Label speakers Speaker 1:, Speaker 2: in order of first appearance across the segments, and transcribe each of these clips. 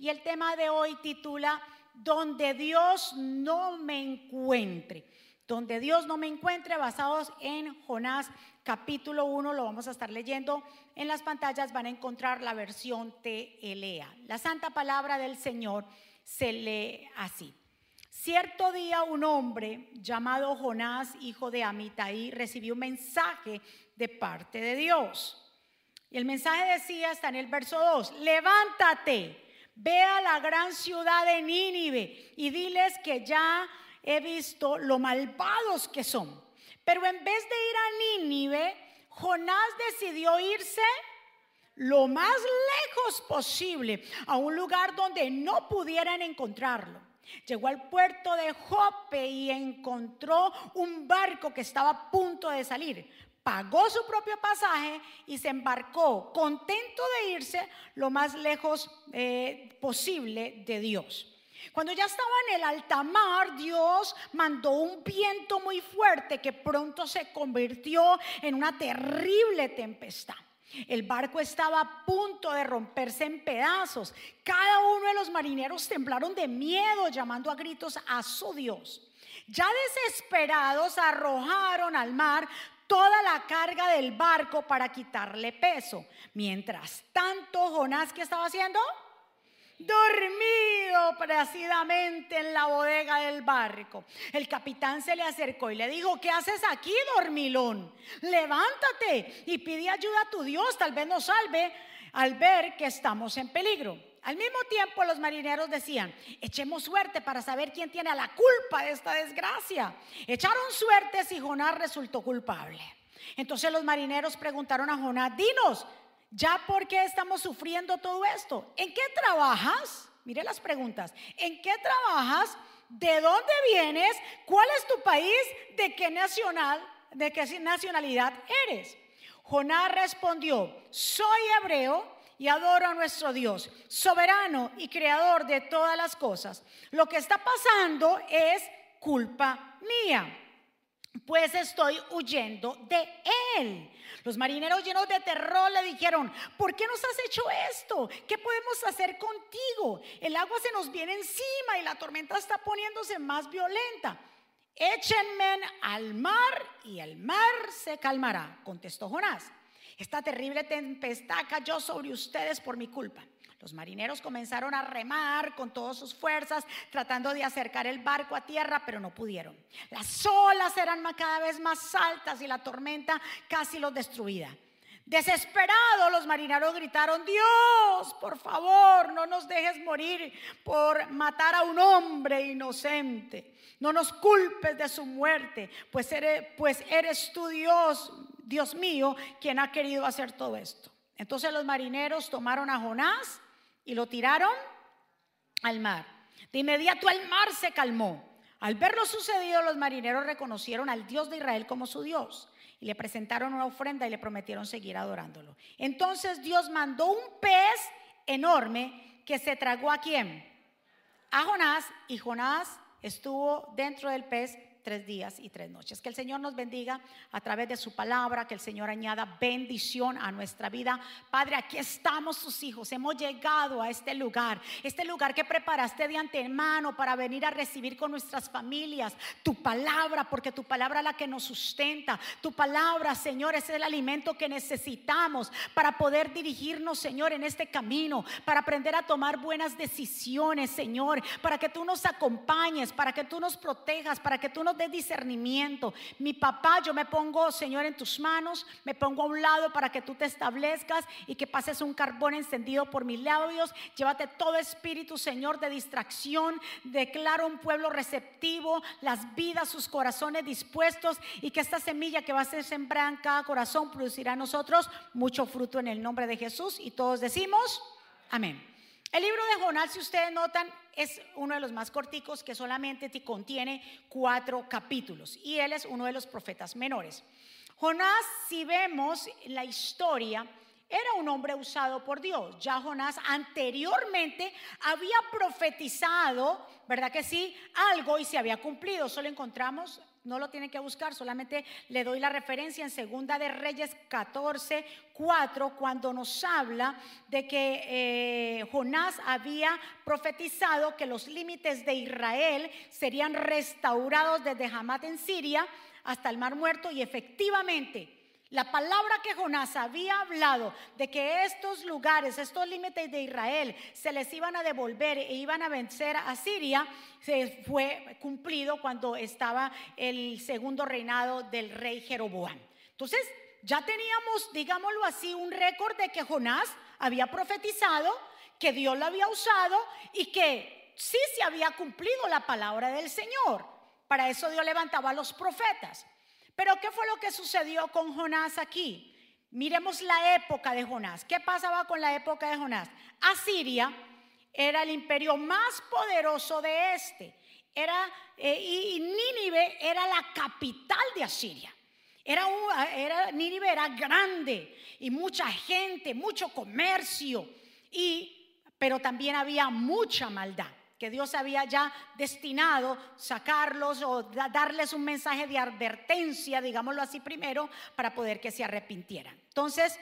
Speaker 1: y el tema de hoy titula Donde Dios no me encuentre. Donde Dios no me encuentre, basados en Jonás capítulo 1, lo vamos a estar leyendo en las pantallas, van a encontrar la versión TLA. La santa palabra del Señor se lee así. Cierto día un hombre llamado Jonás, hijo de Amitai, recibió un mensaje de parte de Dios. Y el mensaje decía, está en el verso 2, levántate, ve a la gran ciudad de Nínive y diles que ya he visto lo malvados que son. Pero en vez de ir a Nínive, Jonás decidió irse lo más lejos posible a un lugar donde no pudieran encontrarlo. Llegó al puerto de Jope y encontró un barco que estaba a punto de salir. Pagó su propio pasaje y se embarcó, contento de irse lo más lejos eh, posible de Dios. Cuando ya estaba en el alta mar, Dios mandó un viento muy fuerte que pronto se convirtió en una terrible tempestad. El barco estaba a punto de romperse en pedazos. Cada uno de los marineros temblaron de miedo, llamando a gritos a su Dios. Ya desesperados arrojaron al mar toda la carga del barco para quitarle peso. Mientras tanto, Jonás, ¿qué estaba haciendo? dormido placidamente en la bodega del barco. El capitán se le acercó y le dijo, ¿qué haces aquí, dormilón? Levántate y pide ayuda a tu Dios, tal vez nos salve al ver que estamos en peligro. Al mismo tiempo los marineros decían, echemos suerte para saber quién tiene la culpa de esta desgracia. Echaron suerte si Jonás resultó culpable. Entonces los marineros preguntaron a Jonás, dinos, ¿Ya por qué estamos sufriendo todo esto? ¿En qué trabajas? Mire las preguntas. ¿En qué trabajas? ¿De dónde vienes? ¿Cuál es tu país? ¿De qué nacional, de qué nacionalidad eres? Jonás respondió, soy hebreo y adoro a nuestro Dios, soberano y creador de todas las cosas. Lo que está pasando es culpa mía pues estoy huyendo de él. Los marineros llenos de terror le dijeron, ¿por qué nos has hecho esto? ¿Qué podemos hacer contigo? El agua se nos viene encima y la tormenta está poniéndose más violenta. Échenme al mar y el mar se calmará, contestó Jonás. Esta terrible tempestad cayó sobre ustedes por mi culpa. Los marineros comenzaron a remar con todas sus fuerzas, tratando de acercar el barco a tierra, pero no pudieron. Las olas eran cada vez más altas y la tormenta casi los destruía. Desesperados los marineros gritaron, Dios, por favor, no nos dejes morir por matar a un hombre inocente. No nos culpes de su muerte, pues eres, pues eres tú Dios, Dios mío, quien ha querido hacer todo esto. Entonces los marineros tomaron a Jonás y lo tiraron al mar. De inmediato el mar se calmó. Al ver lo sucedido, los marineros reconocieron al Dios de Israel como su Dios y le presentaron una ofrenda y le prometieron seguir adorándolo. Entonces Dios mandó un pez enorme que se tragó a quién? A Jonás y Jonás estuvo dentro del pez tres días y tres noches. Que el Señor nos bendiga a través de su palabra, que el Señor añada bendición a nuestra vida. Padre, aquí estamos sus hijos, hemos llegado a este lugar, este lugar que preparaste de antemano para venir a recibir con nuestras familias tu palabra, porque tu palabra es la que nos sustenta. Tu palabra, Señor, es el alimento que necesitamos para poder dirigirnos, Señor, en este camino, para aprender a tomar buenas decisiones, Señor, para que tú nos acompañes, para que tú nos protejas, para que tú nos de discernimiento. Mi papá, yo me pongo, Señor, en tus manos, me pongo a un lado para que tú te establezcas y que pases un carbón encendido por mis labios. Llévate todo espíritu, Señor, de distracción. Declaro un pueblo receptivo, las vidas, sus corazones dispuestos y que esta semilla que va a ser sembrada en cada corazón producirá a nosotros mucho fruto en el nombre de Jesús. Y todos decimos, amén. El libro de Jonás, si ustedes notan, es uno de los más corticos que solamente contiene cuatro capítulos y él es uno de los profetas menores. Jonás, si vemos la historia, era un hombre usado por Dios. Ya Jonás anteriormente había profetizado, ¿verdad que sí? Algo y se había cumplido. Solo encontramos no lo tienen que buscar, solamente le doy la referencia en Segunda de Reyes 14, 4, cuando nos habla de que eh, Jonás había profetizado que los límites de Israel serían restaurados desde Hamat en Siria hasta el Mar Muerto y efectivamente la palabra que Jonás había hablado de que estos lugares, estos límites de Israel se les iban a devolver e iban a vencer a Siria, se fue cumplido cuando estaba el segundo reinado del rey Jeroboam. Entonces, ya teníamos, digámoslo así, un récord de que Jonás había profetizado, que Dios lo había usado y que sí se había cumplido la palabra del Señor. Para eso Dios levantaba a los profetas. Pero ¿qué fue lo que sucedió con Jonás aquí? Miremos la época de Jonás. ¿Qué pasaba con la época de Jonás? Asiria era el imperio más poderoso de este. Era, eh, y Nínive era la capital de Asiria. Era, Nínive era grande y mucha gente, mucho comercio, y, pero también había mucha maldad que Dios había ya destinado sacarlos o darles un mensaje de advertencia, digámoslo así primero, para poder que se arrepintieran. Entonces,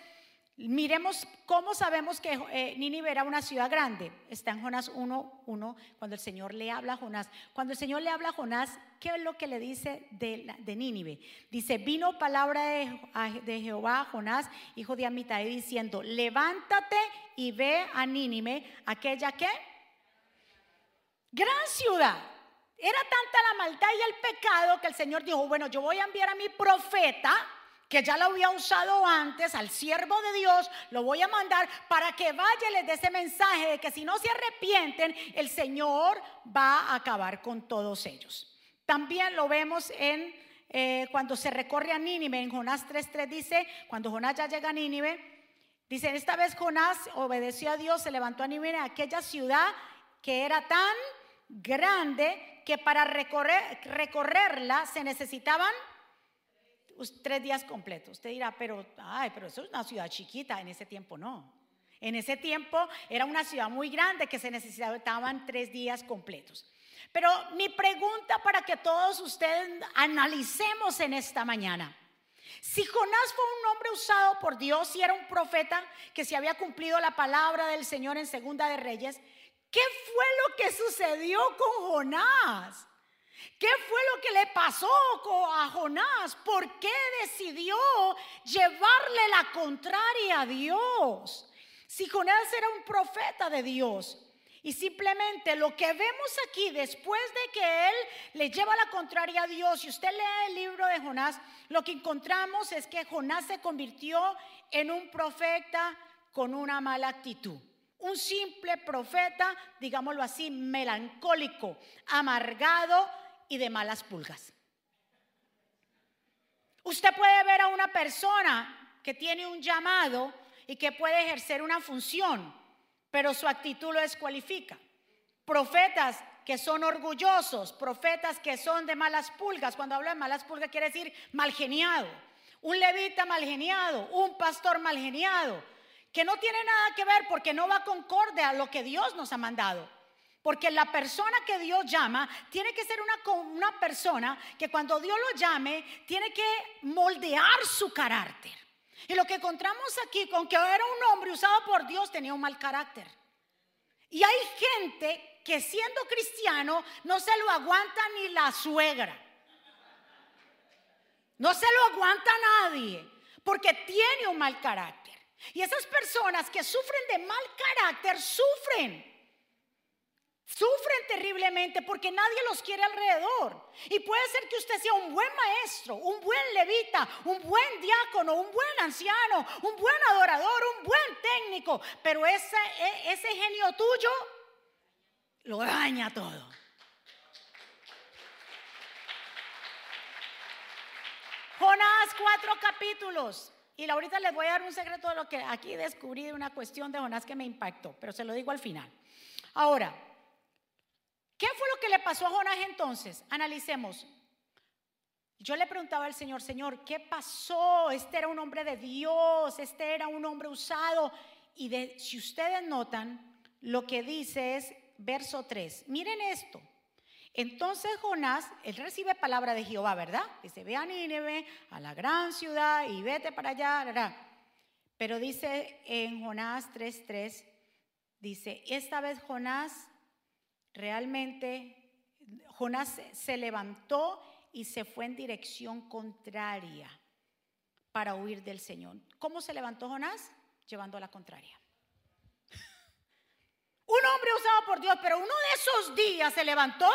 Speaker 1: miremos cómo sabemos que eh, Nínive era una ciudad grande. Está en Jonás 1.1, cuando el Señor le habla a Jonás. Cuando el Señor le habla a Jonás, ¿qué es lo que le dice de, Nínive? Dice, vino palabra de, Jehová a Jonás, hijo de Amitai, diciendo, levántate y ve a Nínive, aquella que Gran ciudad. Era tanta la maldad y el pecado que el Señor dijo, bueno, yo voy a enviar a mi profeta, que ya lo había usado antes, al siervo de Dios, lo voy a mandar para que vaya y les dé ese mensaje de que si no se arrepienten, el Señor va a acabar con todos ellos. También lo vemos en eh, cuando se recorre a Nínive, en Jonás 3.3 dice, cuando Jonás ya llega a Nínive, dice, esta vez Jonás obedeció a Dios, se levantó a Nínive, aquella ciudad que era tan grande que para recorrer, recorrerla se necesitaban tres días completos. Usted dirá, pero, ay, pero eso es una ciudad chiquita. En ese tiempo no. En ese tiempo era una ciudad muy grande que se necesitaban tres días completos. Pero mi pregunta para que todos ustedes analicemos en esta mañana. Si Jonás fue un hombre usado por Dios y era un profeta que se había cumplido la palabra del Señor en Segunda de Reyes, ¿Qué fue lo que sucedió con Jonás? ¿Qué fue lo que le pasó a Jonás? ¿Por qué decidió llevarle la contraria a Dios? Si Jonás era un profeta de Dios. Y simplemente lo que vemos aquí, después de que él le lleva la contraria a Dios, y usted lee el libro de Jonás, lo que encontramos es que Jonás se convirtió en un profeta con una mala actitud. Un simple profeta, digámoslo así, melancólico, amargado y de malas pulgas. Usted puede ver a una persona que tiene un llamado y que puede ejercer una función, pero su actitud lo descualifica. Profetas que son orgullosos, profetas que son de malas pulgas. Cuando hablo de malas pulgas quiere decir mal geniado. Un levita mal geniado, un pastor mal geniado que no tiene nada que ver porque no va concorde a lo que Dios nos ha mandado. Porque la persona que Dios llama tiene que ser una, una persona que cuando Dios lo llame tiene que moldear su carácter. Y lo que encontramos aquí, con que era un hombre usado por Dios, tenía un mal carácter. Y hay gente que siendo cristiano no se lo aguanta ni la suegra. No se lo aguanta nadie porque tiene un mal carácter. Y esas personas que sufren de mal carácter sufren. Sufren terriblemente porque nadie los quiere alrededor. Y puede ser que usted sea un buen maestro, un buen levita, un buen diácono, un buen anciano, un buen adorador, un buen técnico. Pero ese, e, ese genio tuyo lo daña todo. Jonás, cuatro capítulos. Y ahorita les voy a dar un secreto de lo que aquí descubrí de una cuestión de Jonás que me impactó, pero se lo digo al final. Ahora, ¿qué fue lo que le pasó a Jonás entonces? Analicemos. Yo le preguntaba al Señor, Señor, ¿qué pasó? Este era un hombre de Dios, este era un hombre usado. Y si ustedes notan, lo que dice es verso 3. Miren esto. Entonces Jonás, él recibe palabra de Jehová, ¿verdad? Dice, ve a Nínive, a la gran ciudad y vete para allá. ¿verdad? Pero dice en Jonás 3.3, dice, esta vez Jonás realmente, Jonás se levantó y se fue en dirección contraria para huir del Señor. ¿Cómo se levantó Jonás? Llevando a la contraria. Un hombre usado por Dios, pero uno de esos días se levantó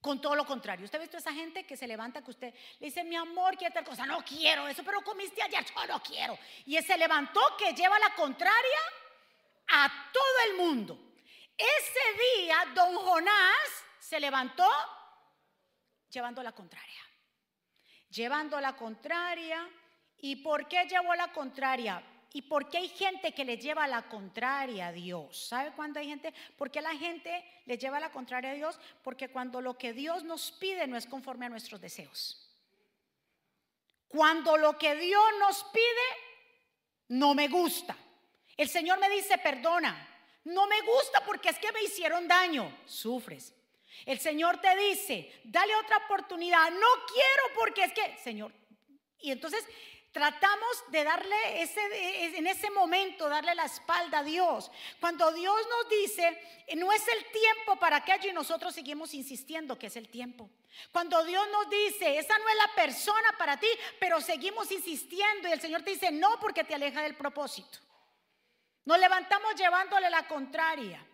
Speaker 1: con todo lo contrario. ¿Usted ha visto esa gente que se levanta que usted le dice, mi amor, quiere tal cosa? No quiero eso, pero comiste ayer, yo no quiero. Y se levantó que lleva la contraria a todo el mundo. Ese día, don Jonás se levantó llevando la contraria. Llevando la contraria. ¿Y por qué llevó la contraria? ¿Y por qué hay gente que le lleva la contraria a Dios? ¿Sabe cuándo hay gente? ¿Por qué la gente le lleva la contraria a Dios? Porque cuando lo que Dios nos pide no es conforme a nuestros deseos. Cuando lo que Dios nos pide no me gusta. El Señor me dice, perdona. No me gusta porque es que me hicieron daño. Sufres. El Señor te dice, dale otra oportunidad. No quiero porque es que, Señor. Y entonces Tratamos de darle ese, en ese momento, darle la espalda a Dios. Cuando Dios nos dice, no es el tiempo para aquello y nosotros seguimos insistiendo que es el tiempo. Cuando Dios nos dice, esa no es la persona para ti, pero seguimos insistiendo y el Señor te dice, no porque te aleja del propósito. Nos levantamos llevándole la contraria.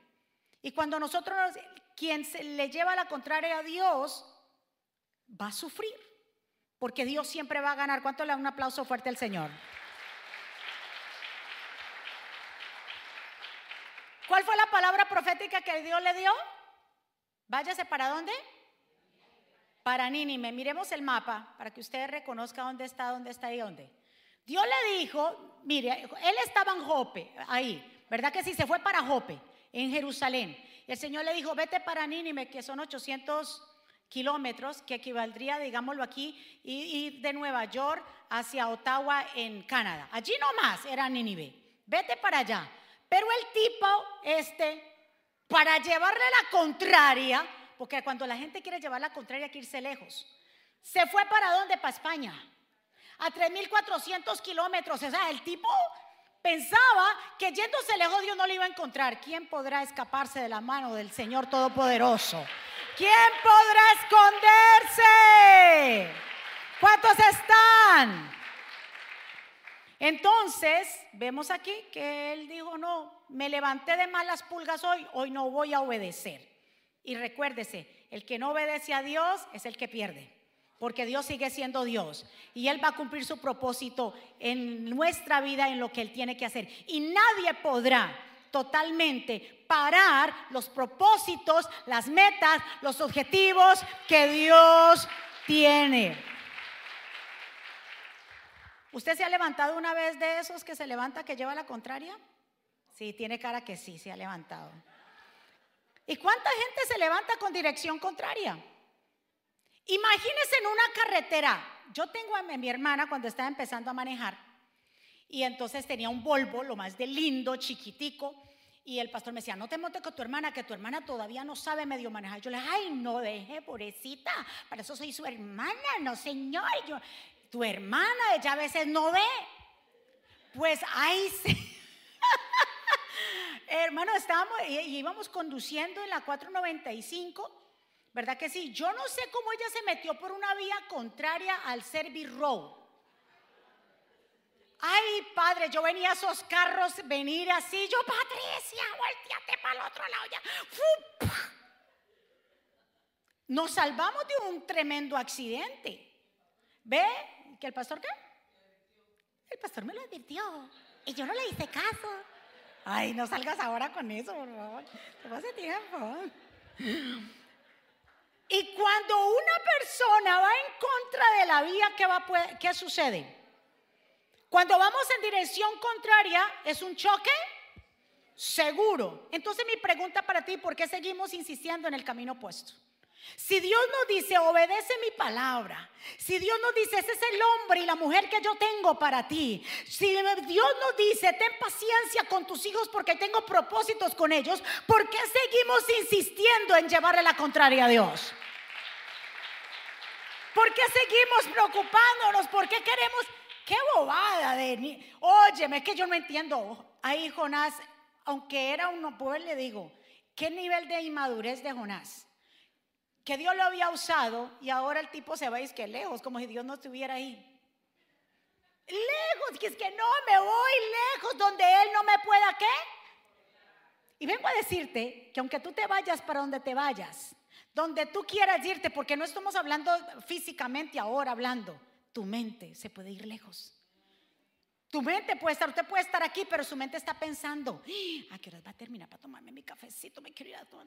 Speaker 1: Y cuando nosotros, quien le lleva la contraria a Dios, va a sufrir. Porque Dios siempre va a ganar. ¿Cuánto le da un aplauso fuerte al Señor? ¿Cuál fue la palabra profética que Dios le dio? Váyase para dónde? Para Nínive. Miremos el mapa para que usted reconozca dónde está, dónde está y dónde. Dios le dijo, mire, él estaba en Jope, ahí, ¿verdad que sí? Se fue para Jope, en Jerusalén. Y el Señor le dijo, vete para Nínive, que son 800 kilómetros, que equivaldría, digámoslo aquí, ir de Nueva York hacia Ottawa en Canadá. Allí nomás era Nínive. Vete para allá. Pero el tipo, este, para llevarle la contraria, porque cuando la gente quiere llevar la contraria hay que irse lejos, se fue para dónde? Para España. A 3.400 kilómetros. O sea, el tipo pensaba que yéndose lejos Dios no le iba a encontrar. ¿Quién podrá escaparse de la mano del Señor Todopoderoso? ¿Quién podrá esconderse? ¿Cuántos están? Entonces, vemos aquí que él dijo, no, me levanté de malas pulgas hoy, hoy no voy a obedecer. Y recuérdese, el que no obedece a Dios es el que pierde, porque Dios sigue siendo Dios y Él va a cumplir su propósito en nuestra vida, en lo que Él tiene que hacer. Y nadie podrá totalmente parar los propósitos, las metas, los objetivos que Dios tiene. ¿Usted se ha levantado una vez de esos que se levanta que lleva la contraria? Sí, tiene cara que sí, se ha levantado. ¿Y cuánta gente se levanta con dirección contraria? Imagínese en una carretera. Yo tengo a mi hermana cuando estaba empezando a manejar y entonces tenía un Volvo, lo más de lindo, chiquitico. Y el pastor me decía, no te montes con tu hermana, que tu hermana todavía no sabe medio manejar. Yo le dije, ay, no deje, pobrecita, para eso soy su hermana, no señor. Yo, tu hermana, ella a veces no ve. Pues ahí sí. Hermano, estábamos y íbamos conduciendo en la 495, ¿verdad que sí? Yo no sé cómo ella se metió por una vía contraria al Service Road. Ay, padre, yo venía a esos carros venir así. Yo, Patricia, volteate para el otro lado ya. Nos salvamos de un tremendo accidente. ¿Ve? ¿Que el pastor qué? El pastor me lo advirtió. Y yo no le hice caso. Ay, no salgas ahora con eso, por favor. Te tiempo. Y cuando una persona va en contra de la vía, ¿qué, va, ¿qué sucede? Cuando vamos en dirección contraria, ¿es un choque? Seguro. Entonces mi pregunta para ti, ¿por qué seguimos insistiendo en el camino opuesto? Si Dios nos dice, obedece mi palabra. Si Dios nos dice, ese es el hombre y la mujer que yo tengo para ti. Si Dios nos dice, ten paciencia con tus hijos porque tengo propósitos con ellos. ¿Por qué seguimos insistiendo en llevarle la contraria a Dios? ¿Por qué seguimos preocupándonos? ¿Por qué queremos? Qué bobada de... Óyeme, es que yo no entiendo. Ahí Jonás, aunque era un pues le digo, ¿qué nivel de inmadurez de Jonás? que Dios lo había usado y ahora el tipo se va a ir que lejos, como si Dios no estuviera ahí. Lejos, que es que no, me voy lejos donde Él no me pueda qué. Y vengo a decirte que aunque tú te vayas para donde te vayas, donde tú quieras irte, porque no estamos hablando físicamente ahora, hablando, tu mente se puede ir lejos. Tu mente puede estar, usted puede estar aquí, pero su mente está pensando, ¡Ah! ¿a qué hora va a terminar para tomarme mi cafecito? Me quiero ir a tomar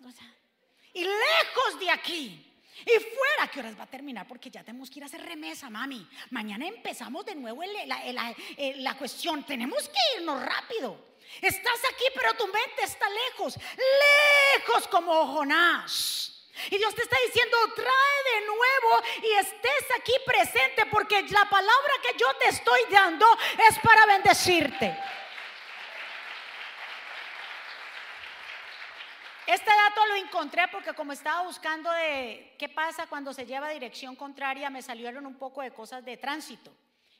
Speaker 1: y lejos de aquí. Y fuera, ¿qué horas va a terminar? Porque ya tenemos que ir a hacer remesa, mami. Mañana empezamos de nuevo la, cuestión. Tenemos que irnos rápido. Estás aquí, pero tu mente está lejos. Lejos como Jonás. Y Dios te está diciendo, trae de nuevo y estés aquí presente porque la palabra que yo te estoy dando es para bendecirte. Este dato lo encontré porque como estaba buscando de qué pasa cuando se lleva dirección contraria, me salieron un poco de cosas de tránsito.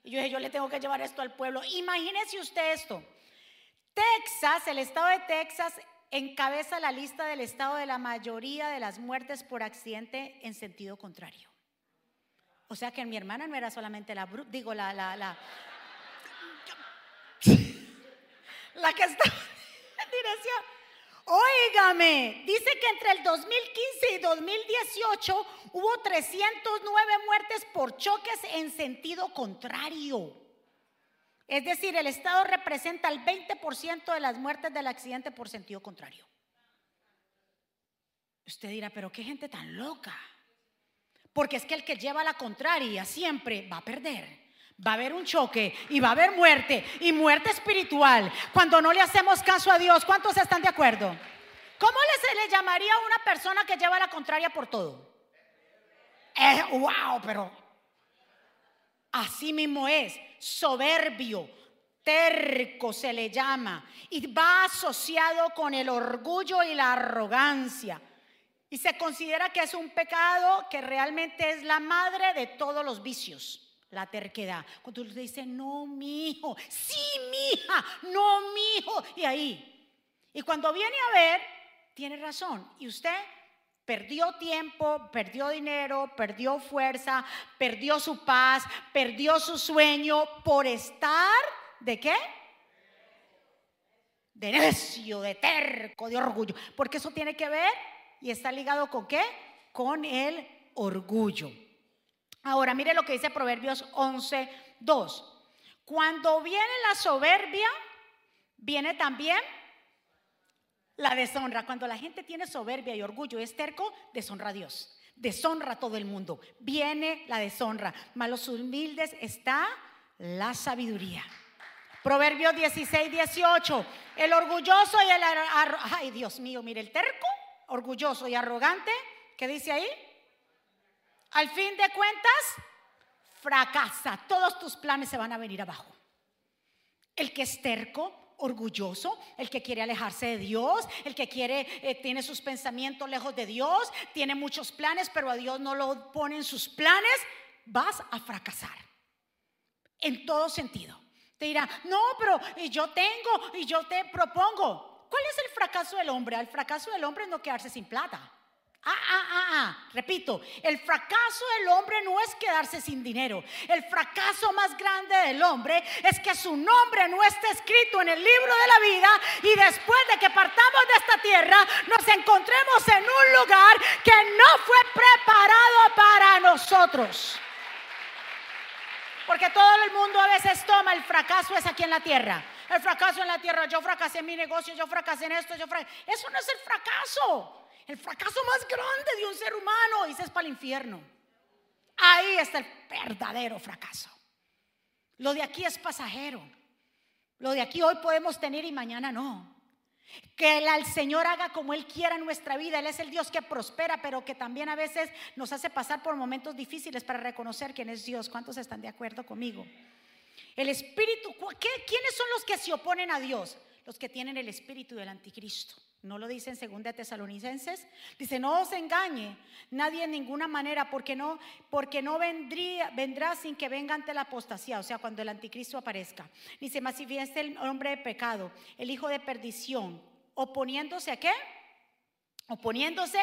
Speaker 1: Y yo dije, yo le tengo que llevar esto al pueblo. Imagínese usted esto. Texas, el estado de Texas, encabeza la lista del estado de la mayoría de las muertes por accidente en sentido contrario. O sea que mi hermana no era solamente la, digo, la, la, la, la que estaba en dirección Óigame, dice que entre el 2015 y 2018 hubo 309 muertes por choques en sentido contrario. Es decir, el Estado representa el 20% de las muertes del accidente por sentido contrario. Usted dirá, pero qué gente tan loca. Porque es que el que lleva la contraria siempre va a perder va a haber un choque y va a haber muerte y muerte espiritual. Cuando no le hacemos caso a Dios, ¿cuántos están de acuerdo? ¿Cómo se le llamaría a una persona que lleva la contraria por todo? Eh, wow, pero así mismo es, soberbio, terco se le llama y va asociado con el orgullo y la arrogancia. Y se considera que es un pecado que realmente es la madre de todos los vicios la terquedad. Cuando usted dice, no, mi hijo, sí, mi hija, no, mi hijo, y ahí. Y cuando viene a ver, tiene razón. Y usted perdió tiempo, perdió dinero, perdió fuerza, perdió su paz, perdió su sueño por estar, ¿de qué? De necio, de terco, de orgullo. Porque eso tiene que ver y está ligado con qué? Con el orgullo. Ahora, mire lo que dice Proverbios 11, 2. Cuando viene la soberbia, viene también la deshonra. Cuando la gente tiene soberbia y orgullo y es terco, deshonra a Dios. Deshonra a todo el mundo. Viene la deshonra. Malos humildes está la sabiduría. Proverbios 16, 18. El orgulloso y el... Ay, Dios mío, mire, el terco, orgulloso y arrogante, ¿qué dice ahí? al fin de cuentas, fracasa. Todos tus planes se van a venir abajo. El que es terco, orgulloso, el que quiere alejarse de Dios, el que quiere, eh, tiene sus pensamientos lejos de Dios, tiene muchos planes, pero a Dios no lo pone en sus planes, vas a fracasar. En todo sentido. Te dirá, no, pero yo tengo y yo te propongo. ¿Cuál es el fracaso del hombre? El fracaso del hombre es no quedarse sin plata. Ah, ah, ah, ah, repito, el fracaso del hombre no es quedarse sin dinero. El fracaso más grande del hombre es que su nombre no esté escrito en el libro de la vida y después de que partamos de esta tierra nos encontremos en un lugar que no fue preparado para nosotros. Porque todo el mundo a veces toma el fracaso es aquí en la tierra. El fracaso en la tierra, yo fracasé en mi negocio, yo fracasé en esto, yo fracasé. Eso no es el fracaso. El fracaso más grande de un ser humano, dice, es para el infierno. Ahí está el verdadero fracaso. Lo de aquí es pasajero. Lo de aquí hoy podemos tener y mañana no. Que el, Señor haga como Él quiera en nuestra vida. Él es el Dios que prospera, pero que también a veces nos hace pasar por momentos difíciles para reconocer quién es Dios. ¿Cuántos están de acuerdo conmigo? El espíritu, ¿quiénes son los que se oponen a Dios? Los que tienen el espíritu del anticristo. No lo dice en 2 Tesalonicenses. Dice, no os engañe nadie en ninguna manera, porque no, porque no vendría, vendrá sin que venga ante la apostasía, o sea, cuando el anticristo aparezca. Dice, más si viese el hombre de pecado, el hijo de perdición, oponiéndose a qué? Oponiéndose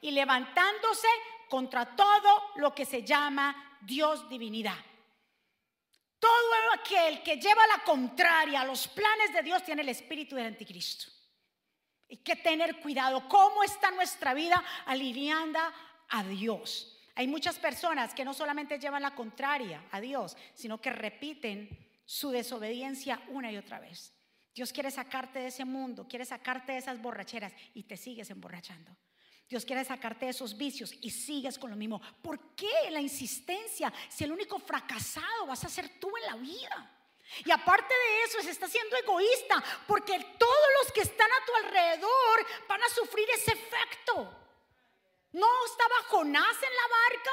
Speaker 1: y levantándose contra todo lo que se llama Dios divinidad. Todo aquel que lleva la contraria a los planes de Dios tiene el espíritu del anticristo. Hay que tener cuidado. ¿Cómo está nuestra vida alineada a Dios? Hay muchas personas que no solamente llevan la contraria a Dios, sino que repiten su desobediencia una y otra vez. Dios quiere sacarte de ese mundo, quiere sacarte de esas borracheras y te sigues emborrachando. Dios quiere sacarte de esos vicios y sigues con lo mismo. ¿Por qué la insistencia si el único fracasado vas a ser tú en la vida? Y aparte de eso, se está siendo egoísta porque todos los que están a tu alrededor van a sufrir ese efecto. ¿No estaba Jonás en la barca?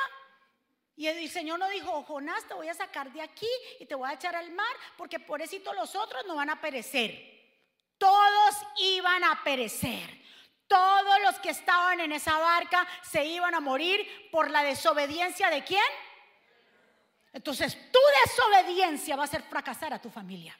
Speaker 1: Y el Señor no dijo, Jonás, te voy a sacar de aquí y te voy a echar al mar porque por eso los otros no van a perecer. Todos iban a perecer. Todos los que estaban en esa barca se iban a morir por la desobediencia de quién? Entonces tu desobediencia va a hacer fracasar a tu familia.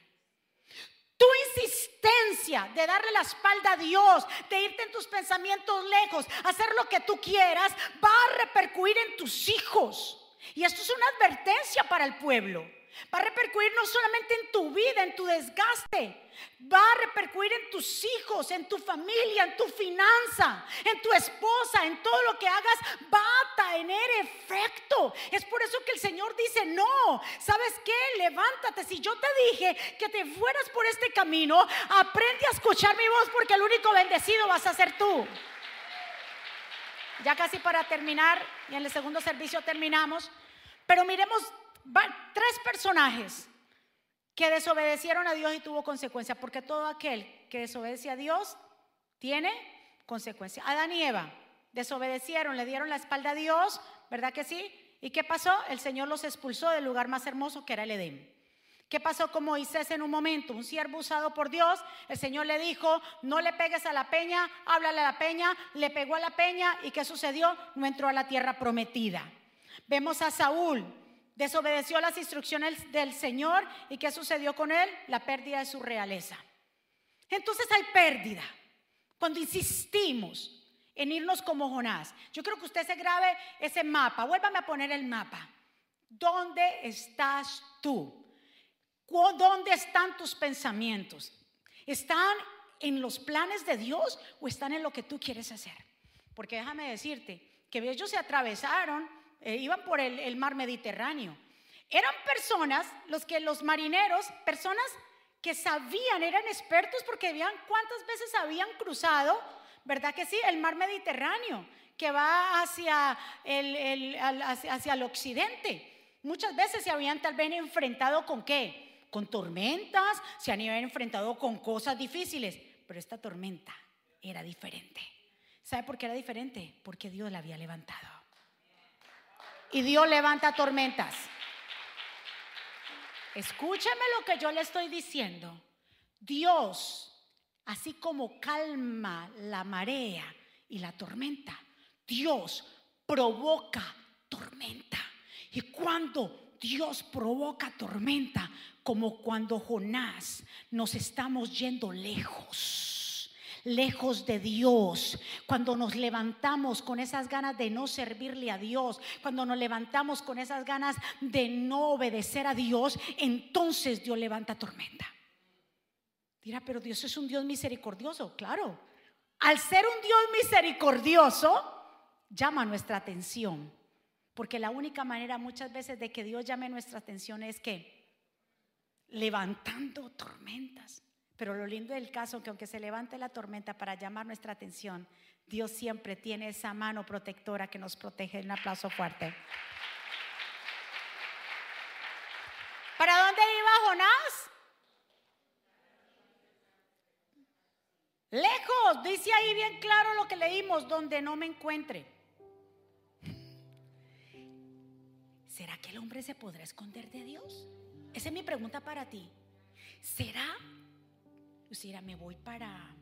Speaker 1: Tu insistencia de darle la espalda a Dios, de irte en tus pensamientos lejos, hacer lo que tú quieras, va a repercutir en tus hijos. Y esto es una advertencia para el pueblo. Va a repercutir no solamente en tu vida, en tu desgaste, va a repercutir en tus hijos, en tu familia, en tu finanza, en tu esposa, en todo lo que hagas, va a tener efecto. Es por eso que el Señor dice, no, ¿sabes qué? Levántate. Si yo te dije que te fueras por este camino, aprende a escuchar mi voz porque el único bendecido vas a ser tú. Ya casi para terminar, y en el segundo servicio terminamos, pero miremos tres personajes que desobedecieron a Dios y tuvo consecuencias, porque todo aquel que desobedece a Dios tiene consecuencias. Adán y Eva desobedecieron, le dieron la espalda a Dios, ¿verdad que sí? ¿Y qué pasó? El Señor los expulsó del lugar más hermoso que era el Edén. ¿Qué pasó con Moisés en un momento? Un siervo usado por Dios, el Señor le dijo, no le pegues a la peña, háblale a la peña, le pegó a la peña y ¿qué sucedió? No entró a la tierra prometida. Vemos a Saúl, desobedeció las instrucciones del Señor y ¿qué sucedió con él? La pérdida de su realeza. Entonces hay pérdida cuando insistimos en irnos como Jonás. Yo creo que usted se grabe ese mapa, vuélvame a poner el mapa. ¿Dónde estás tú? ¿Dónde están tus pensamientos? ¿Están en los planes de Dios o están en lo que tú quieres hacer? Porque déjame decirte que ellos se atravesaron eh, iban por el, mar Mediterráneo. Eran personas, los que los marineros, personas que sabían, eran expertos porque veían cuántas veces habían cruzado, ¿verdad que sí? El mar Mediterráneo, que va hacia el, hacia, el occidente. Muchas veces se habían tal vez enfrentado con qué? Con tormentas, se habían enfrentado con cosas difíciles, pero esta tormenta era diferente. ¿Sabe por qué era diferente? Porque Dios la había levantado y Dios levanta tormentas. Escúcheme lo que yo le estoy diciendo. Dios, así como calma la marea y la tormenta, Dios provoca tormenta. Y cuando Dios provoca tormenta, como cuando Jonás nos estamos yendo lejos lejos de Dios, cuando nos levantamos con esas ganas de no servirle a Dios, cuando nos levantamos con esas ganas de no obedecer a Dios, entonces Dios levanta tormenta. Dirá, pero Dios es un Dios misericordioso, claro. Al ser un Dios misericordioso, llama nuestra atención. Porque la única manera muchas veces de que Dios llame nuestra atención es que levantando tormentas. Pero lo lindo del caso es que aunque se levante la tormenta para llamar nuestra atención, Dios siempre tiene esa mano protectora que nos protege. Un aplauso fuerte. ¿Para dónde iba Jonás? Lejos, dice ahí bien claro lo que leímos, donde no me encuentre. ¿Será que el hombre se podrá esconder de Dios? Esa es mi pregunta para ti. ¿Será? Lucira, me voy para...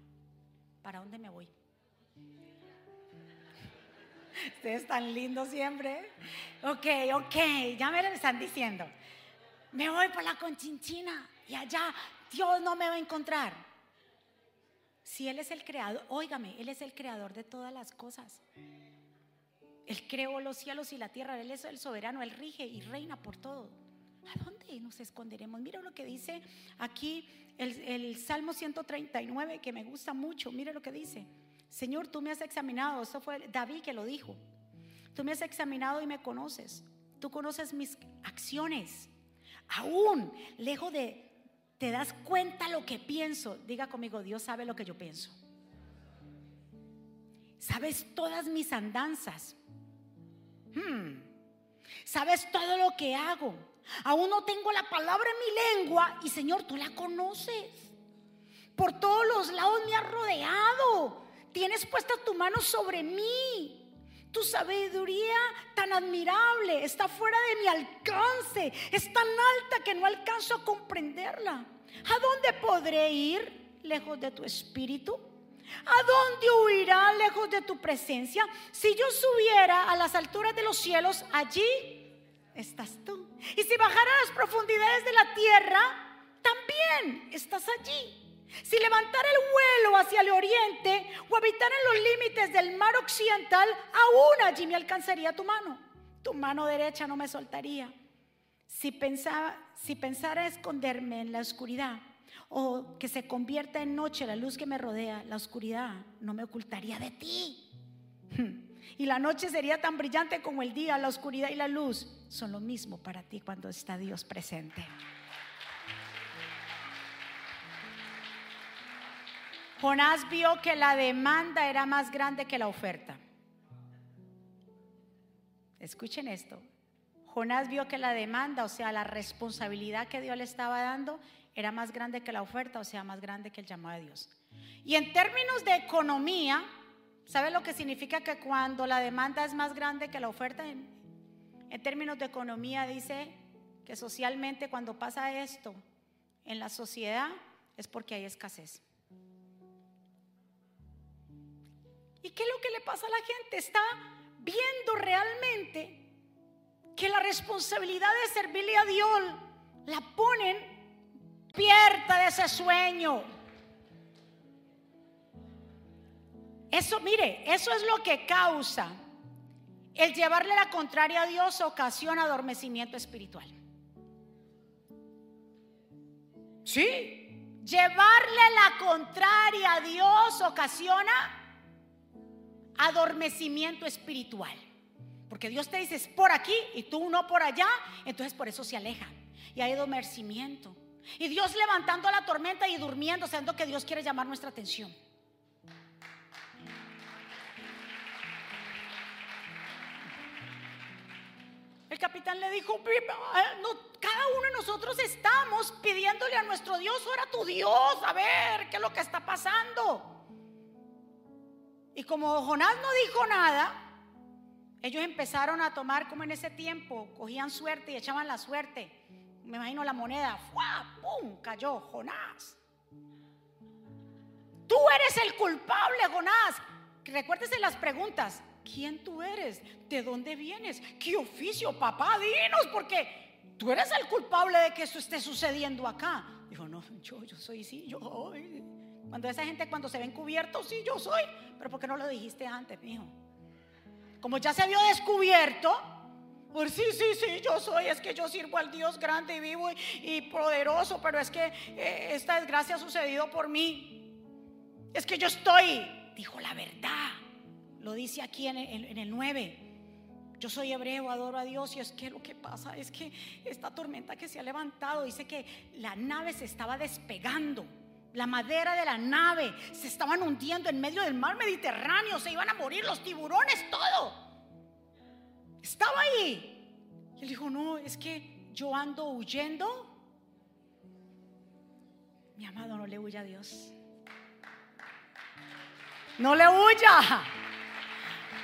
Speaker 1: ¿Para dónde me voy? Ustedes están lindos siempre. Ok, ok, ya me lo están diciendo. Me voy por la conchinchina y allá Dios no me va a encontrar. Si Él es el creador, óigame, Él es el creador de todas las cosas. Él creó los cielos y la tierra, Él es el soberano, Él rige y reina por todo. ¿A dónde nos esconderemos? Mira lo que dice aquí el, el Salmo 139, que me gusta mucho. Mira lo que dice. Señor, tú me has examinado. Eso fue David que lo dijo. Tú me has examinado y me conoces. Tú conoces mis acciones. Aún lejos de te das cuenta lo que pienso. Diga conmigo, Dios sabe lo que yo pienso. Sabes todas mis andanzas. Hmm. Sabes todo lo que hago. Aún no tengo la palabra en mi lengua y Señor, tú la conoces. Por todos los lados me has rodeado. Tienes puesta tu mano sobre mí. Tu sabiduría tan admirable está fuera de mi alcance. Es tan alta que no alcanzo a comprenderla. ¿A dónde podré ir lejos de tu espíritu? ¿A dónde huirá lejos de tu presencia? Si yo subiera a las alturas de los cielos, allí estás tú. Y si bajara a las profundidades de la tierra, también estás allí. Si levantara el vuelo hacia el oriente o habitara en los límites del mar occidental, aún allí me alcanzaría tu mano. Tu mano derecha no me soltaría. Si, pensaba, si pensara esconderme en la oscuridad o que se convierta en noche la luz que me rodea, la oscuridad no me ocultaría de ti. Y la noche sería tan brillante como el día, la oscuridad y la luz son lo mismo para ti cuando está Dios presente. Jonás vio que la demanda era más grande que la oferta. Escuchen esto. Jonás vio que la demanda, o sea, la responsabilidad que Dios le estaba dando, era más grande que la oferta, o sea, más grande que el llamado de Dios. Y en términos de economía, ¿sabe lo que significa que cuando la demanda es más grande que la oferta? En, términos de economía dice que socialmente cuando pasa esto en la sociedad es porque hay escasez. ¿Y qué es lo que le pasa a la gente? Está viendo realmente que la responsabilidad de servirle a Dios la ponen pierta de ese sueño. Eso, mire, eso es lo que causa el llevarle la contraria a Dios ocasiona adormecimiento espiritual. Sí, llevarle la contraria a Dios ocasiona adormecimiento espiritual. Porque Dios te dice, es por aquí y tú no por allá, entonces por eso se aleja. Y hay adormecimiento. Y Dios levantando la tormenta y durmiendo, sabiendo que Dios quiere llamar nuestra atención. El capitán le dijo, cada uno de nosotros estamos pidiéndole a nuestro Dios, ora tu Dios, a ver qué es lo que está pasando. Y como Jonás no dijo nada, ellos empezaron a tomar como en ese tiempo, cogían suerte y echaban la suerte. Me imagino la moneda, ¡fua! ¡pum! cayó Jonás. Tú eres el culpable, Jonás. Recuérdese las preguntas. ¿Quién tú eres? ¿De dónde vienes? ¿Qué oficio, papá? Dinos, porque tú eres el culpable de que eso esté sucediendo acá. Dijo, no, yo, yo soy, sí, yo. Cuando esa gente cuando se ven cubiertos, sí, yo soy. Pero ¿por qué no lo dijiste antes, hijo? Como ya se vio descubierto, pues sí, sí, sí, yo soy, es que yo sirvo al Dios grande y vivo y, poderoso, pero es que eh, esta desgracia ha sucedido por mí. Es que yo estoy, dijo la verdad, lo dice aquí en el, en el 9. Yo soy hebreo, adoro a Dios y es que lo que pasa es que esta tormenta que se ha levantado dice que la nave se estaba despegando la madera de la nave, se estaban hundiendo en medio del mar Mediterráneo, se iban a morir los tiburones, todo. Estaba ahí. Y él dijo, no, es que yo ando huyendo. Mi amado, no le huya a Dios. No le huya.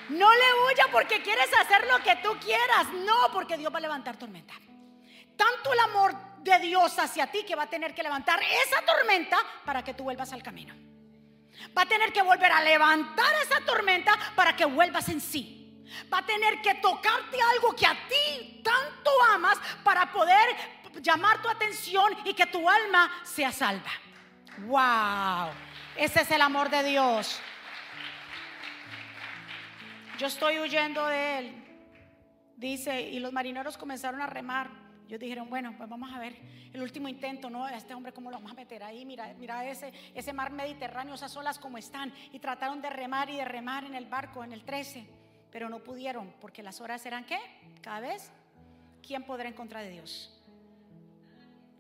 Speaker 1: No le huya porque quieres hacer lo que tú quieras. No, porque Dios va a levantar tormenta. Tanto el amor de Dios hacia ti que va a tener que levantar esa tormenta para que tú vuelvas al camino. Va a tener que volver a levantar esa tormenta para que vuelvas en sí. Va a tener que tocarte algo que a ti tanto amas para poder llamar tu atención y que tu alma sea salva. Wow, ese es el amor de Dios. Yo estoy huyendo de él. Dice, y los marineros comenzaron a remar. Ellos dijeron, bueno, pues vamos a ver el último intento, ¿no? Este hombre, ¿cómo lo vamos a meter ahí? Mira, mira ese, ese mar Mediterráneo, esas olas como están. Y trataron de remar y de remar en el barco, en el 13, pero no pudieron, porque las horas eran ¿qué? Cada vez, ¿quién podrá en contra de Dios?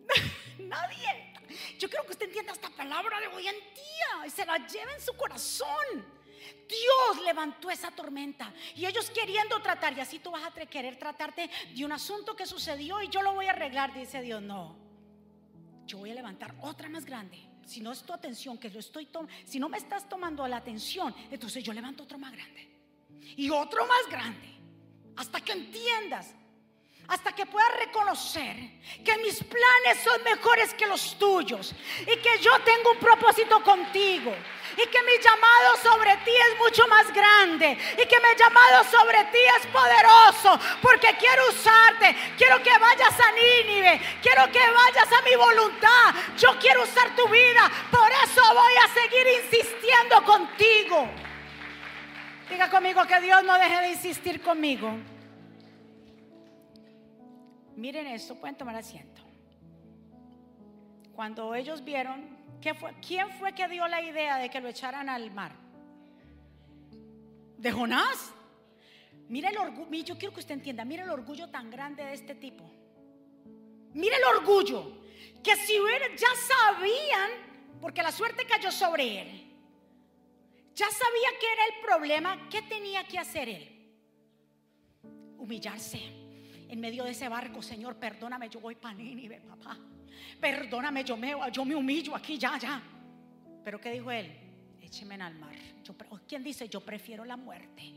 Speaker 1: Nadie. Yo creo que usted entienda esta palabra de hoy en día y se la lleva en su corazón. Dios levantó esa tormenta y ellos queriendo tratar, y así tú vas a querer tratarte de un asunto que sucedió y yo lo voy a arreglar, dice Dios, no, yo voy a levantar otra más grande. Si no es tu atención, que lo estoy si no me estás tomando la atención, entonces yo levanto otro más grande y otro más grande, hasta que entiendas hasta que puedas reconocer que mis planes son mejores que los tuyos y que yo tengo un propósito contigo y que mi llamado sobre ti es mucho más grande y que mi llamado sobre ti es poderoso porque quiero usarte, quiero que vayas a Nínive, quiero que vayas a mi voluntad, yo quiero usar tu vida, por eso voy a seguir insistiendo contigo. Diga conmigo que Dios no deje de insistir conmigo. Miren esto, pueden tomar asiento. Cuando ellos vieron, fue, ¿quién fue que dio la idea de que lo echaran al mar? ¿De Jonás? Mire el orgullo, yo quiero que usted entienda, mire el orgullo tan grande de este tipo. Mire el orgullo, que si ya sabían, porque la suerte cayó sobre él, ya sabía que era el problema, ¿qué tenía que hacer él? Humillarse en medio de ese barco, Señor, perdóname, yo voy para Nínive, papá. Perdóname, yo me, yo me humillo aquí, ya, ya. Pero ¿qué dijo él? Écheme al mar. Yo, ¿Quién dice? Yo prefiero la muerte.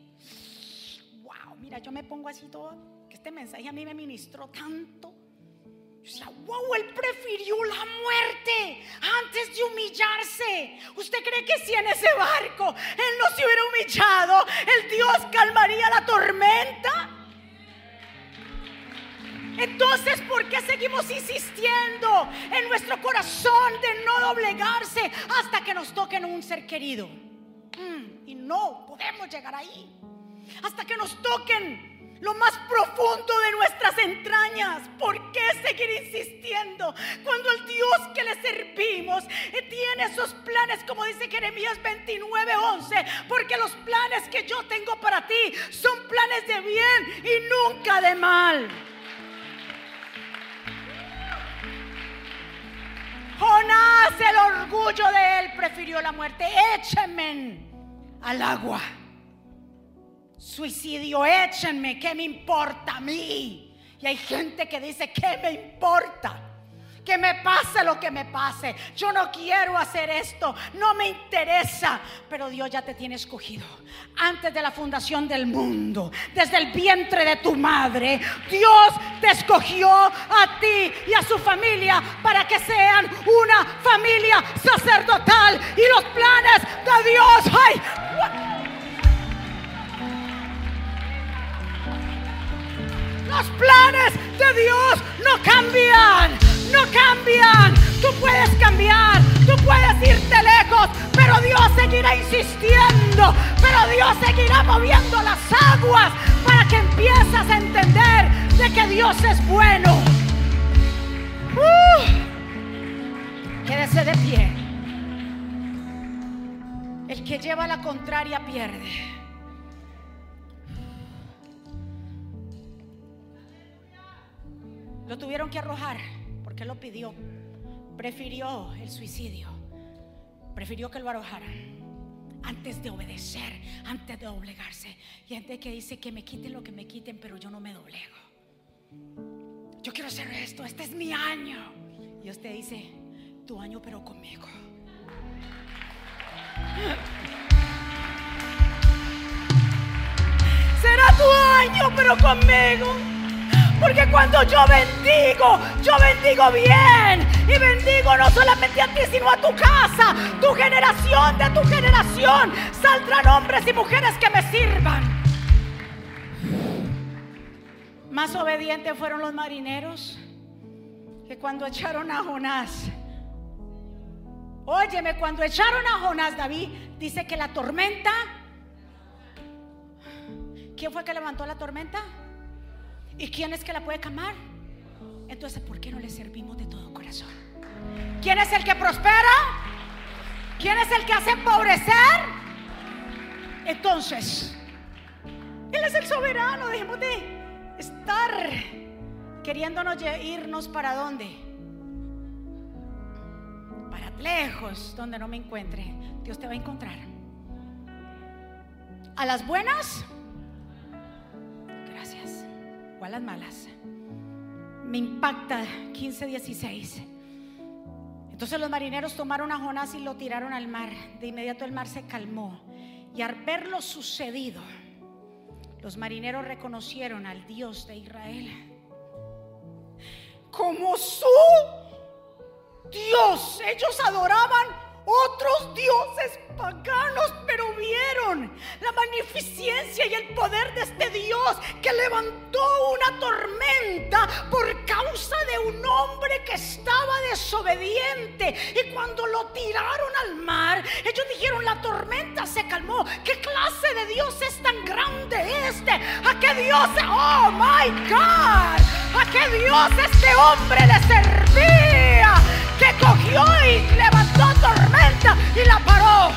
Speaker 1: Wow, mira, yo me pongo así todo, que este mensaje a mí me ministró tanto. Yo decía, wow, él prefirió la muerte antes de humillarse. ¿Usted cree que si en ese barco él no se hubiera humillado, el Dios calmaría la tormenta? Entonces, ¿por qué seguimos insistiendo en nuestro corazón de no doblegarse hasta que nos toquen un ser querido? Mm, y no podemos llegar ahí. Hasta que nos toquen lo más profundo de nuestras entrañas. ¿Por qué seguir insistiendo cuando el Dios que le servimos tiene esos planes, como dice Jeremías 29, 11? Porque los planes que yo tengo para ti son planes de bien y nunca de mal. Jonás, el orgullo de él, prefirió la muerte. Échenme al agua. Suicidio, échenme. ¿Qué me importa a mí? Y hay gente que dice, ¿qué me importa? Que me pase lo que me pase. Yo no quiero hacer esto, no me interesa, pero Dios ya te tiene escogido. Antes de la fundación del mundo, desde el vientre de tu madre, Dios te escogió a ti y a su familia para que sean una familia sacerdotal y los planes de Dios. ¡Ay! Los planes de Dios no cambian no cambian. Tú puedes cambiar, tú puedes irte lejos, pero Dios seguirá insistiendo, pero Dios seguirá moviendo las aguas para que empieces a entender de que Dios es bueno. Uh, quédese de pie. El que lleva la contraria pierde. Lo tuvieron que arrojar porque lo pidió. Prefirió el suicidio. Prefirió que lo arrojaran antes de obedecer, antes de doblegarse. Y antes que dice que me quiten lo que me quiten, pero yo no me doblego. Yo quiero hacer esto, este es mi año. Y usted dice, tu año pero conmigo. Será tu año pero conmigo. Porque cuando yo bendigo, yo bendigo bien. Y bendigo no solamente a ti, sino a tu casa, tu generación, de tu generación. Saldrán hombres y mujeres que me sirvan. Más obedientes fueron los marineros que cuando echaron a Jonás. Óyeme, cuando echaron a Jonás, David dice que la tormenta. ¿Quién fue que levantó la tormenta? ¿Y quién es que la puede calmar? Entonces, ¿por qué no le servimos de todo corazón? ¿Quién es el que prospera? ¿Quién es el que hace empobrecer? Entonces, Él es el soberano. Dejemos de estar queriéndonos irnos para dónde. Para lejos, donde no me encuentre. Dios te va a encontrar. A las buenas las malas. Me impacta 15:16. Entonces los marineros tomaron a Jonás y lo tiraron al mar. De inmediato el mar se calmó. Y al ver lo sucedido, los marineros reconocieron al Dios de Israel como su Dios. Ellos adoraban otros dioses paganos, pero vieron la magnificencia y el poder de este Dios que levantó una tormenta por causa de un hombre que estaba desobediente. Y cuando lo tiraron al mar, ellos dijeron, la tormenta se calmó. ¿Qué clase de Dios es tan grande este? ¿A qué Dios? Oh, my God. ¿A qué Dios este hombre le servía? Que cogió y levantó tormenta y la paró.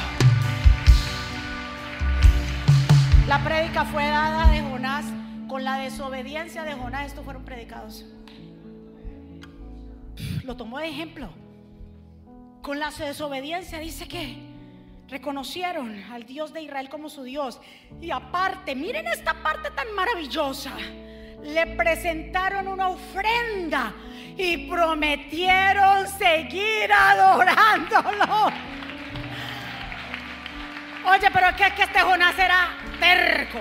Speaker 1: La prédica fue dada de Jonás. Con la desobediencia de Jonás, estos fueron predicados. Lo tomó de ejemplo. Con la desobediencia dice que reconocieron al Dios de Israel como su Dios. Y aparte, miren esta parte tan maravillosa. Le presentaron una ofrenda y prometieron seguir adorándolo. Oye, pero ¿qué es que este Jonás era terco?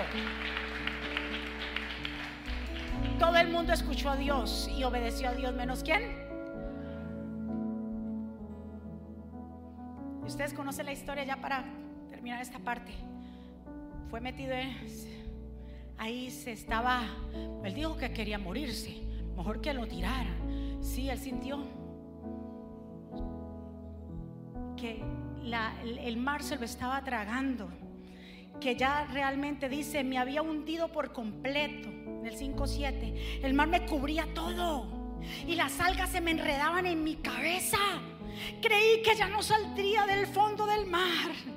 Speaker 1: Todo el mundo escuchó a Dios y obedeció a Dios, menos quién? Ustedes conocen la historia ya para terminar esta parte. Fue metido en, ahí se estaba, él dijo que quería morirse, mejor que lo tiraran. Sí, él sintió que el, mar se lo estaba tragando, que ya realmente dice, me había hundido por completo, en el 5.7, el mar me cubría todo y las algas se me enredaban en mi cabeza. Creí que ya no saldría del fondo del mar.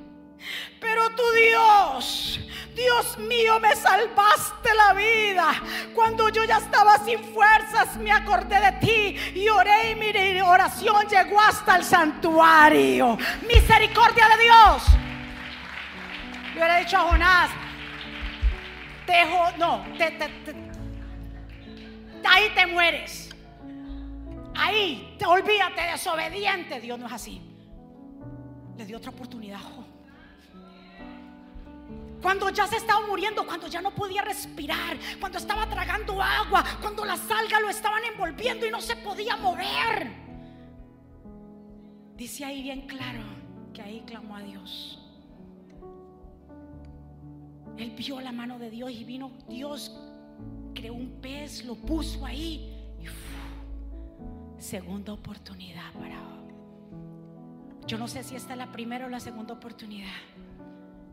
Speaker 1: Pero tu Dios, Dios mío, me salvaste la vida. Cuando yo ya estaba sin fuerzas, me acordé de ti y oré y mi oración llegó hasta el santuario. Misericordia de Dios. Yo hubiera dicho a Jonás, no, ahí te mueres. Ahí, te olvídate, desobediente. Dios no es así. Le dio otra oportunidad. Cuando ya se estaba muriendo, cuando ya no podía respirar, cuando estaba tragando agua, cuando las algas lo estaban envolviendo y no se podía mover. Dice ahí bien claro que ahí clamó a Dios. Él vio la mano de Dios y vino Dios, creó un pez, lo puso ahí segunda oportunidad para Yo no sé si esta es la primera o la segunda oportunidad.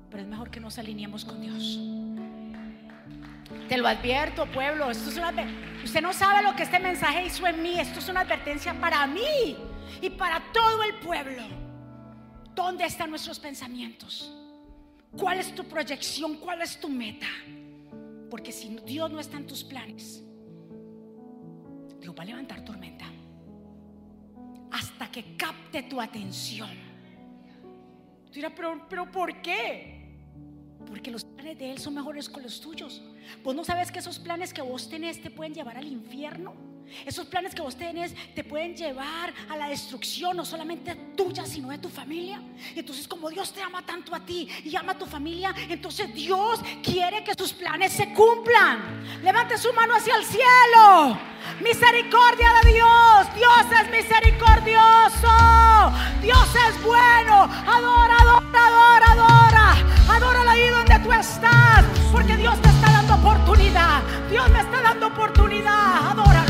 Speaker 1: Pero es mejor que nos alineemos con Dios. Te lo advierto, pueblo. Esto es una, usted no sabe lo que este mensaje hizo en mí. Esto es una advertencia para mí y para todo el pueblo. ¿Dónde están nuestros pensamientos? ¿Cuál es tu proyección? ¿Cuál es tu meta? Porque si Dios no está en tus planes, Dios va a levantar tormenta hasta que capte tu atención. Pero, pero ¿por qué? Porque los planes de Él son mejores que los tuyos. Vos no sabes que esos planes que vos tenés te pueden llevar al infierno. Esos planes que vos tenés te pueden llevar a la destrucción, no solamente tuya, sino de tu familia. Entonces como Dios te ama tanto a ti y ama a tu familia, entonces Dios quiere que sus planes se cumplan. Levante su mano hacia el cielo. Misericordia de Dios. Dios es misericordioso. Dios es bueno. Adora, adora, adora, adora. Adóralo ahí donde tú estás. Porque Dios te está dando oportunidad. Dios me está dando oportunidad. Adóralo,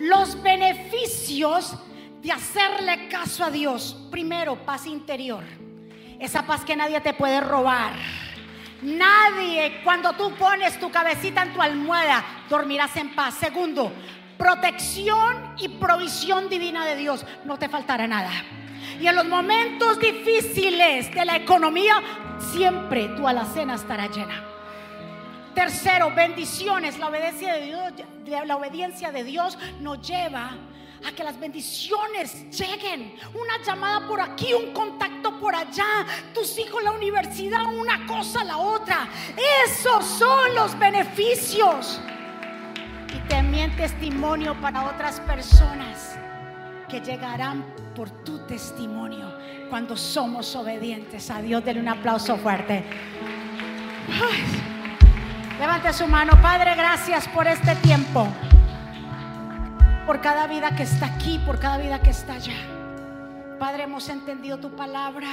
Speaker 2: Los
Speaker 1: beneficios de hacerle caso a Dios. Primero, paz interior. Esa paz que nadie te puede robar. Nadie, cuando tú pones tu cabecita en tu almohada, dormirás en paz. Segundo, protección y provisión divina de Dios. No te faltará nada. Y en los momentos difíciles de la economía, siempre tu alacena estará llena. Tercero, bendiciones. La obediencia de Dios, la obediencia de Dios nos lleva a que las bendiciones lleguen. Una llamada por aquí, un contacto por allá, tus hijos la universidad, una cosa la otra. Esos son los beneficios. Y también testimonio para otras personas que llegarán por tu testimonio cuando somos obedientes a Dios. Denle un aplauso fuerte. Ay. Levante su mano, Padre, gracias por este tiempo, por cada vida que está aquí, por cada vida que está allá. Padre, hemos entendido tu palabra.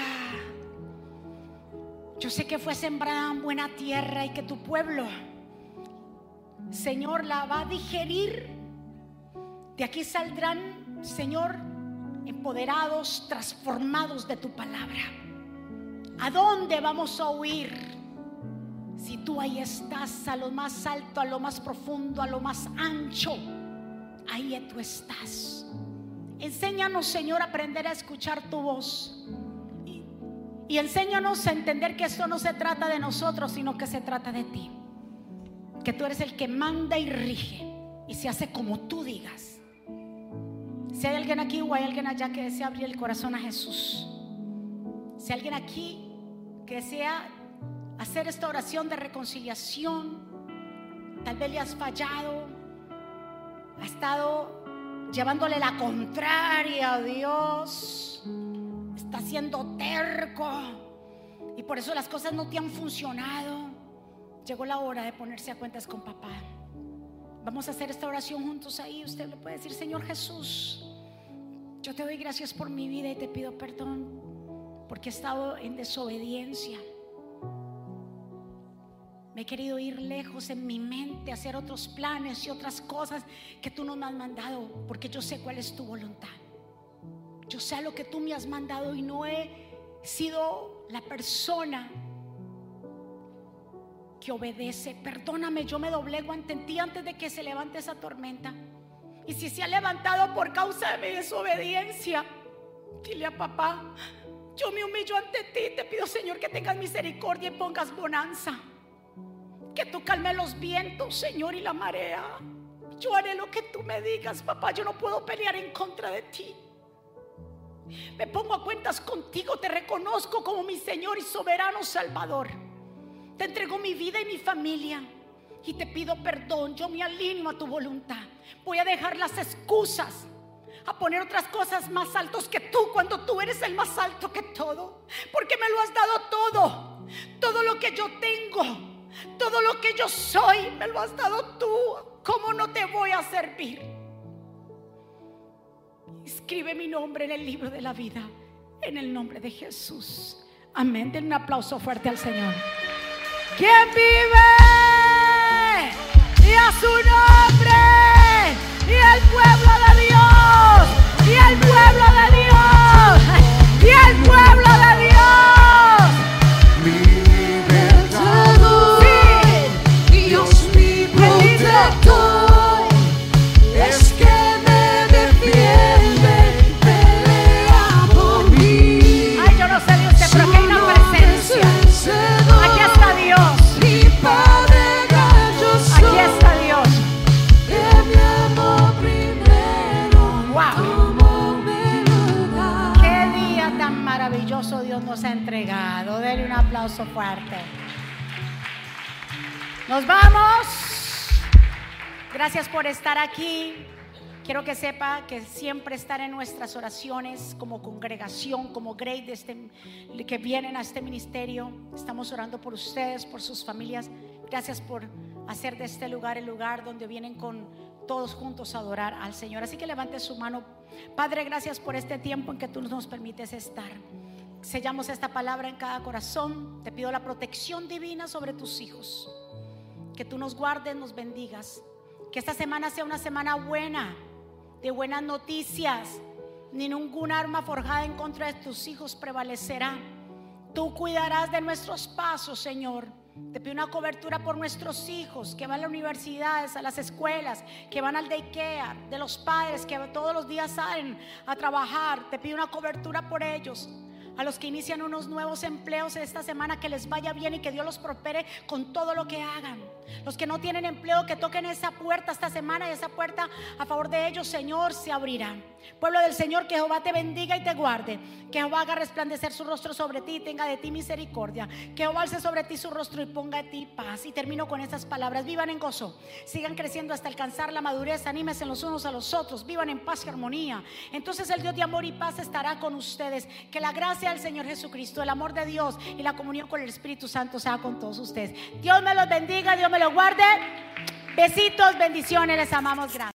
Speaker 1: Yo sé que fue sembrada en buena tierra y que tu pueblo, Señor, la va a digerir. De aquí saldrán, Señor, empoderados, transformados de tu palabra. ¿A dónde vamos a huir? Si tú ahí estás, a lo más alto, a lo más profundo, a lo más ancho, ahí tú estás. Enséñanos, Señor, a aprender a escuchar tu voz. Y, enséñanos a entender que esto no se trata de nosotros, sino que se trata de ti. Que tú eres el que manda y rige y se hace como tú digas. Si hay alguien aquí o hay alguien allá que desea abrir el corazón a Jesús. Si hay alguien aquí que desea hacer esta oración de reconciliación, tal vez le has fallado, ha estado llevándole la contraria a Dios, está siendo terco y por eso las cosas no te han funcionado. Llegó la hora de ponerse a cuentas con papá. Vamos a hacer esta oración juntos ahí. Usted le puede decir, Señor Jesús, yo te doy gracias por mi vida y te pido perdón porque he estado en desobediencia. Me he querido ir lejos en mi mente, hacer otros planes y otras cosas que tú no me has mandado, porque yo sé cuál es tu voluntad. Yo sé lo que tú me has mandado y no he sido la persona que obedece. Perdóname, yo me doblego ante ti antes de que se levante esa tormenta. Y si se ha levantado por causa de mi desobediencia, dile a papá, yo me humillo ante ti, te pido Señor que tengas misericordia y pongas bonanza. Que tú calmes los vientos, Señor, y la marea. Yo haré lo que tú me digas, papá. Yo no puedo pelear en contra de ti. Me pongo a cuentas contigo, te reconozco como mi Señor y soberano Salvador. Te entrego mi vida y mi familia y te pido perdón. Yo me alineo a tu voluntad. Voy a dejar las excusas, a poner otras cosas más altos que tú cuando tú eres el más alto que todo. Porque me lo has dado todo. Todo lo que yo tengo, todo lo que yo soy, me lo has dado tú. ¿Cómo no te voy a servir? Escribe mi nombre en el libro de la vida, en el nombre de Jesús. Amén. Den un aplauso fuerte al Señor. ¿Quién vive? Y a su nombre. Y el pueblo de Dios. Y el pueblo de Dios. Y el pueblo aplauso fuerte. Nos vamos. Gracias por estar aquí. Quiero que sepa que siempre estar en nuestras oraciones como congregación, como grade de este, que vienen a este ministerio. Estamos orando por ustedes, por sus familias. Gracias por hacer de este lugar el lugar donde vienen con todos juntos a adorar al Señor. Así que levante su mano. Padre, gracias por este tiempo en que tú nos permites estar. Sellamos esta palabra en cada corazón. Te pido la protección divina sobre tus hijos. Que tú nos guardes, nos bendigas. Que esta semana sea una semana buena, de buenas noticias. Ni ninguna arma forjada en contra de tus hijos prevalecerá. Tú cuidarás de nuestros pasos, Señor. Te pido una cobertura por nuestros hijos que van a las universidades, a las escuelas, que van al daycare, de los padres que todos los días salen a trabajar. Te pido una cobertura por ellos. A los que inician unos nuevos empleos esta semana, que les vaya bien y que Dios los prospere con todo lo que hagan. Los que no tienen empleo, que toquen esa puerta esta semana y esa puerta a favor de ellos, Señor, se abrirá. Pueblo del Señor, que Jehová te bendiga y te guarde. Que Jehová haga resplandecer su rostro sobre ti y tenga de ti misericordia. Que Jehová alce sobre ti su rostro y ponga de ti paz. Y termino con estas palabras. Vivan en gozo. Sigan creciendo hasta alcanzar la madurez. Anímense los unos a los otros. Vivan en paz y armonía. Entonces el Dios de amor y paz estará con ustedes. Que la gracia del Señor Jesucristo, el amor de Dios y la comunión con el Espíritu Santo sea con todos ustedes. Dios me los bendiga, Dios me los guarde. Besitos, bendiciones, les amamos. Gracias.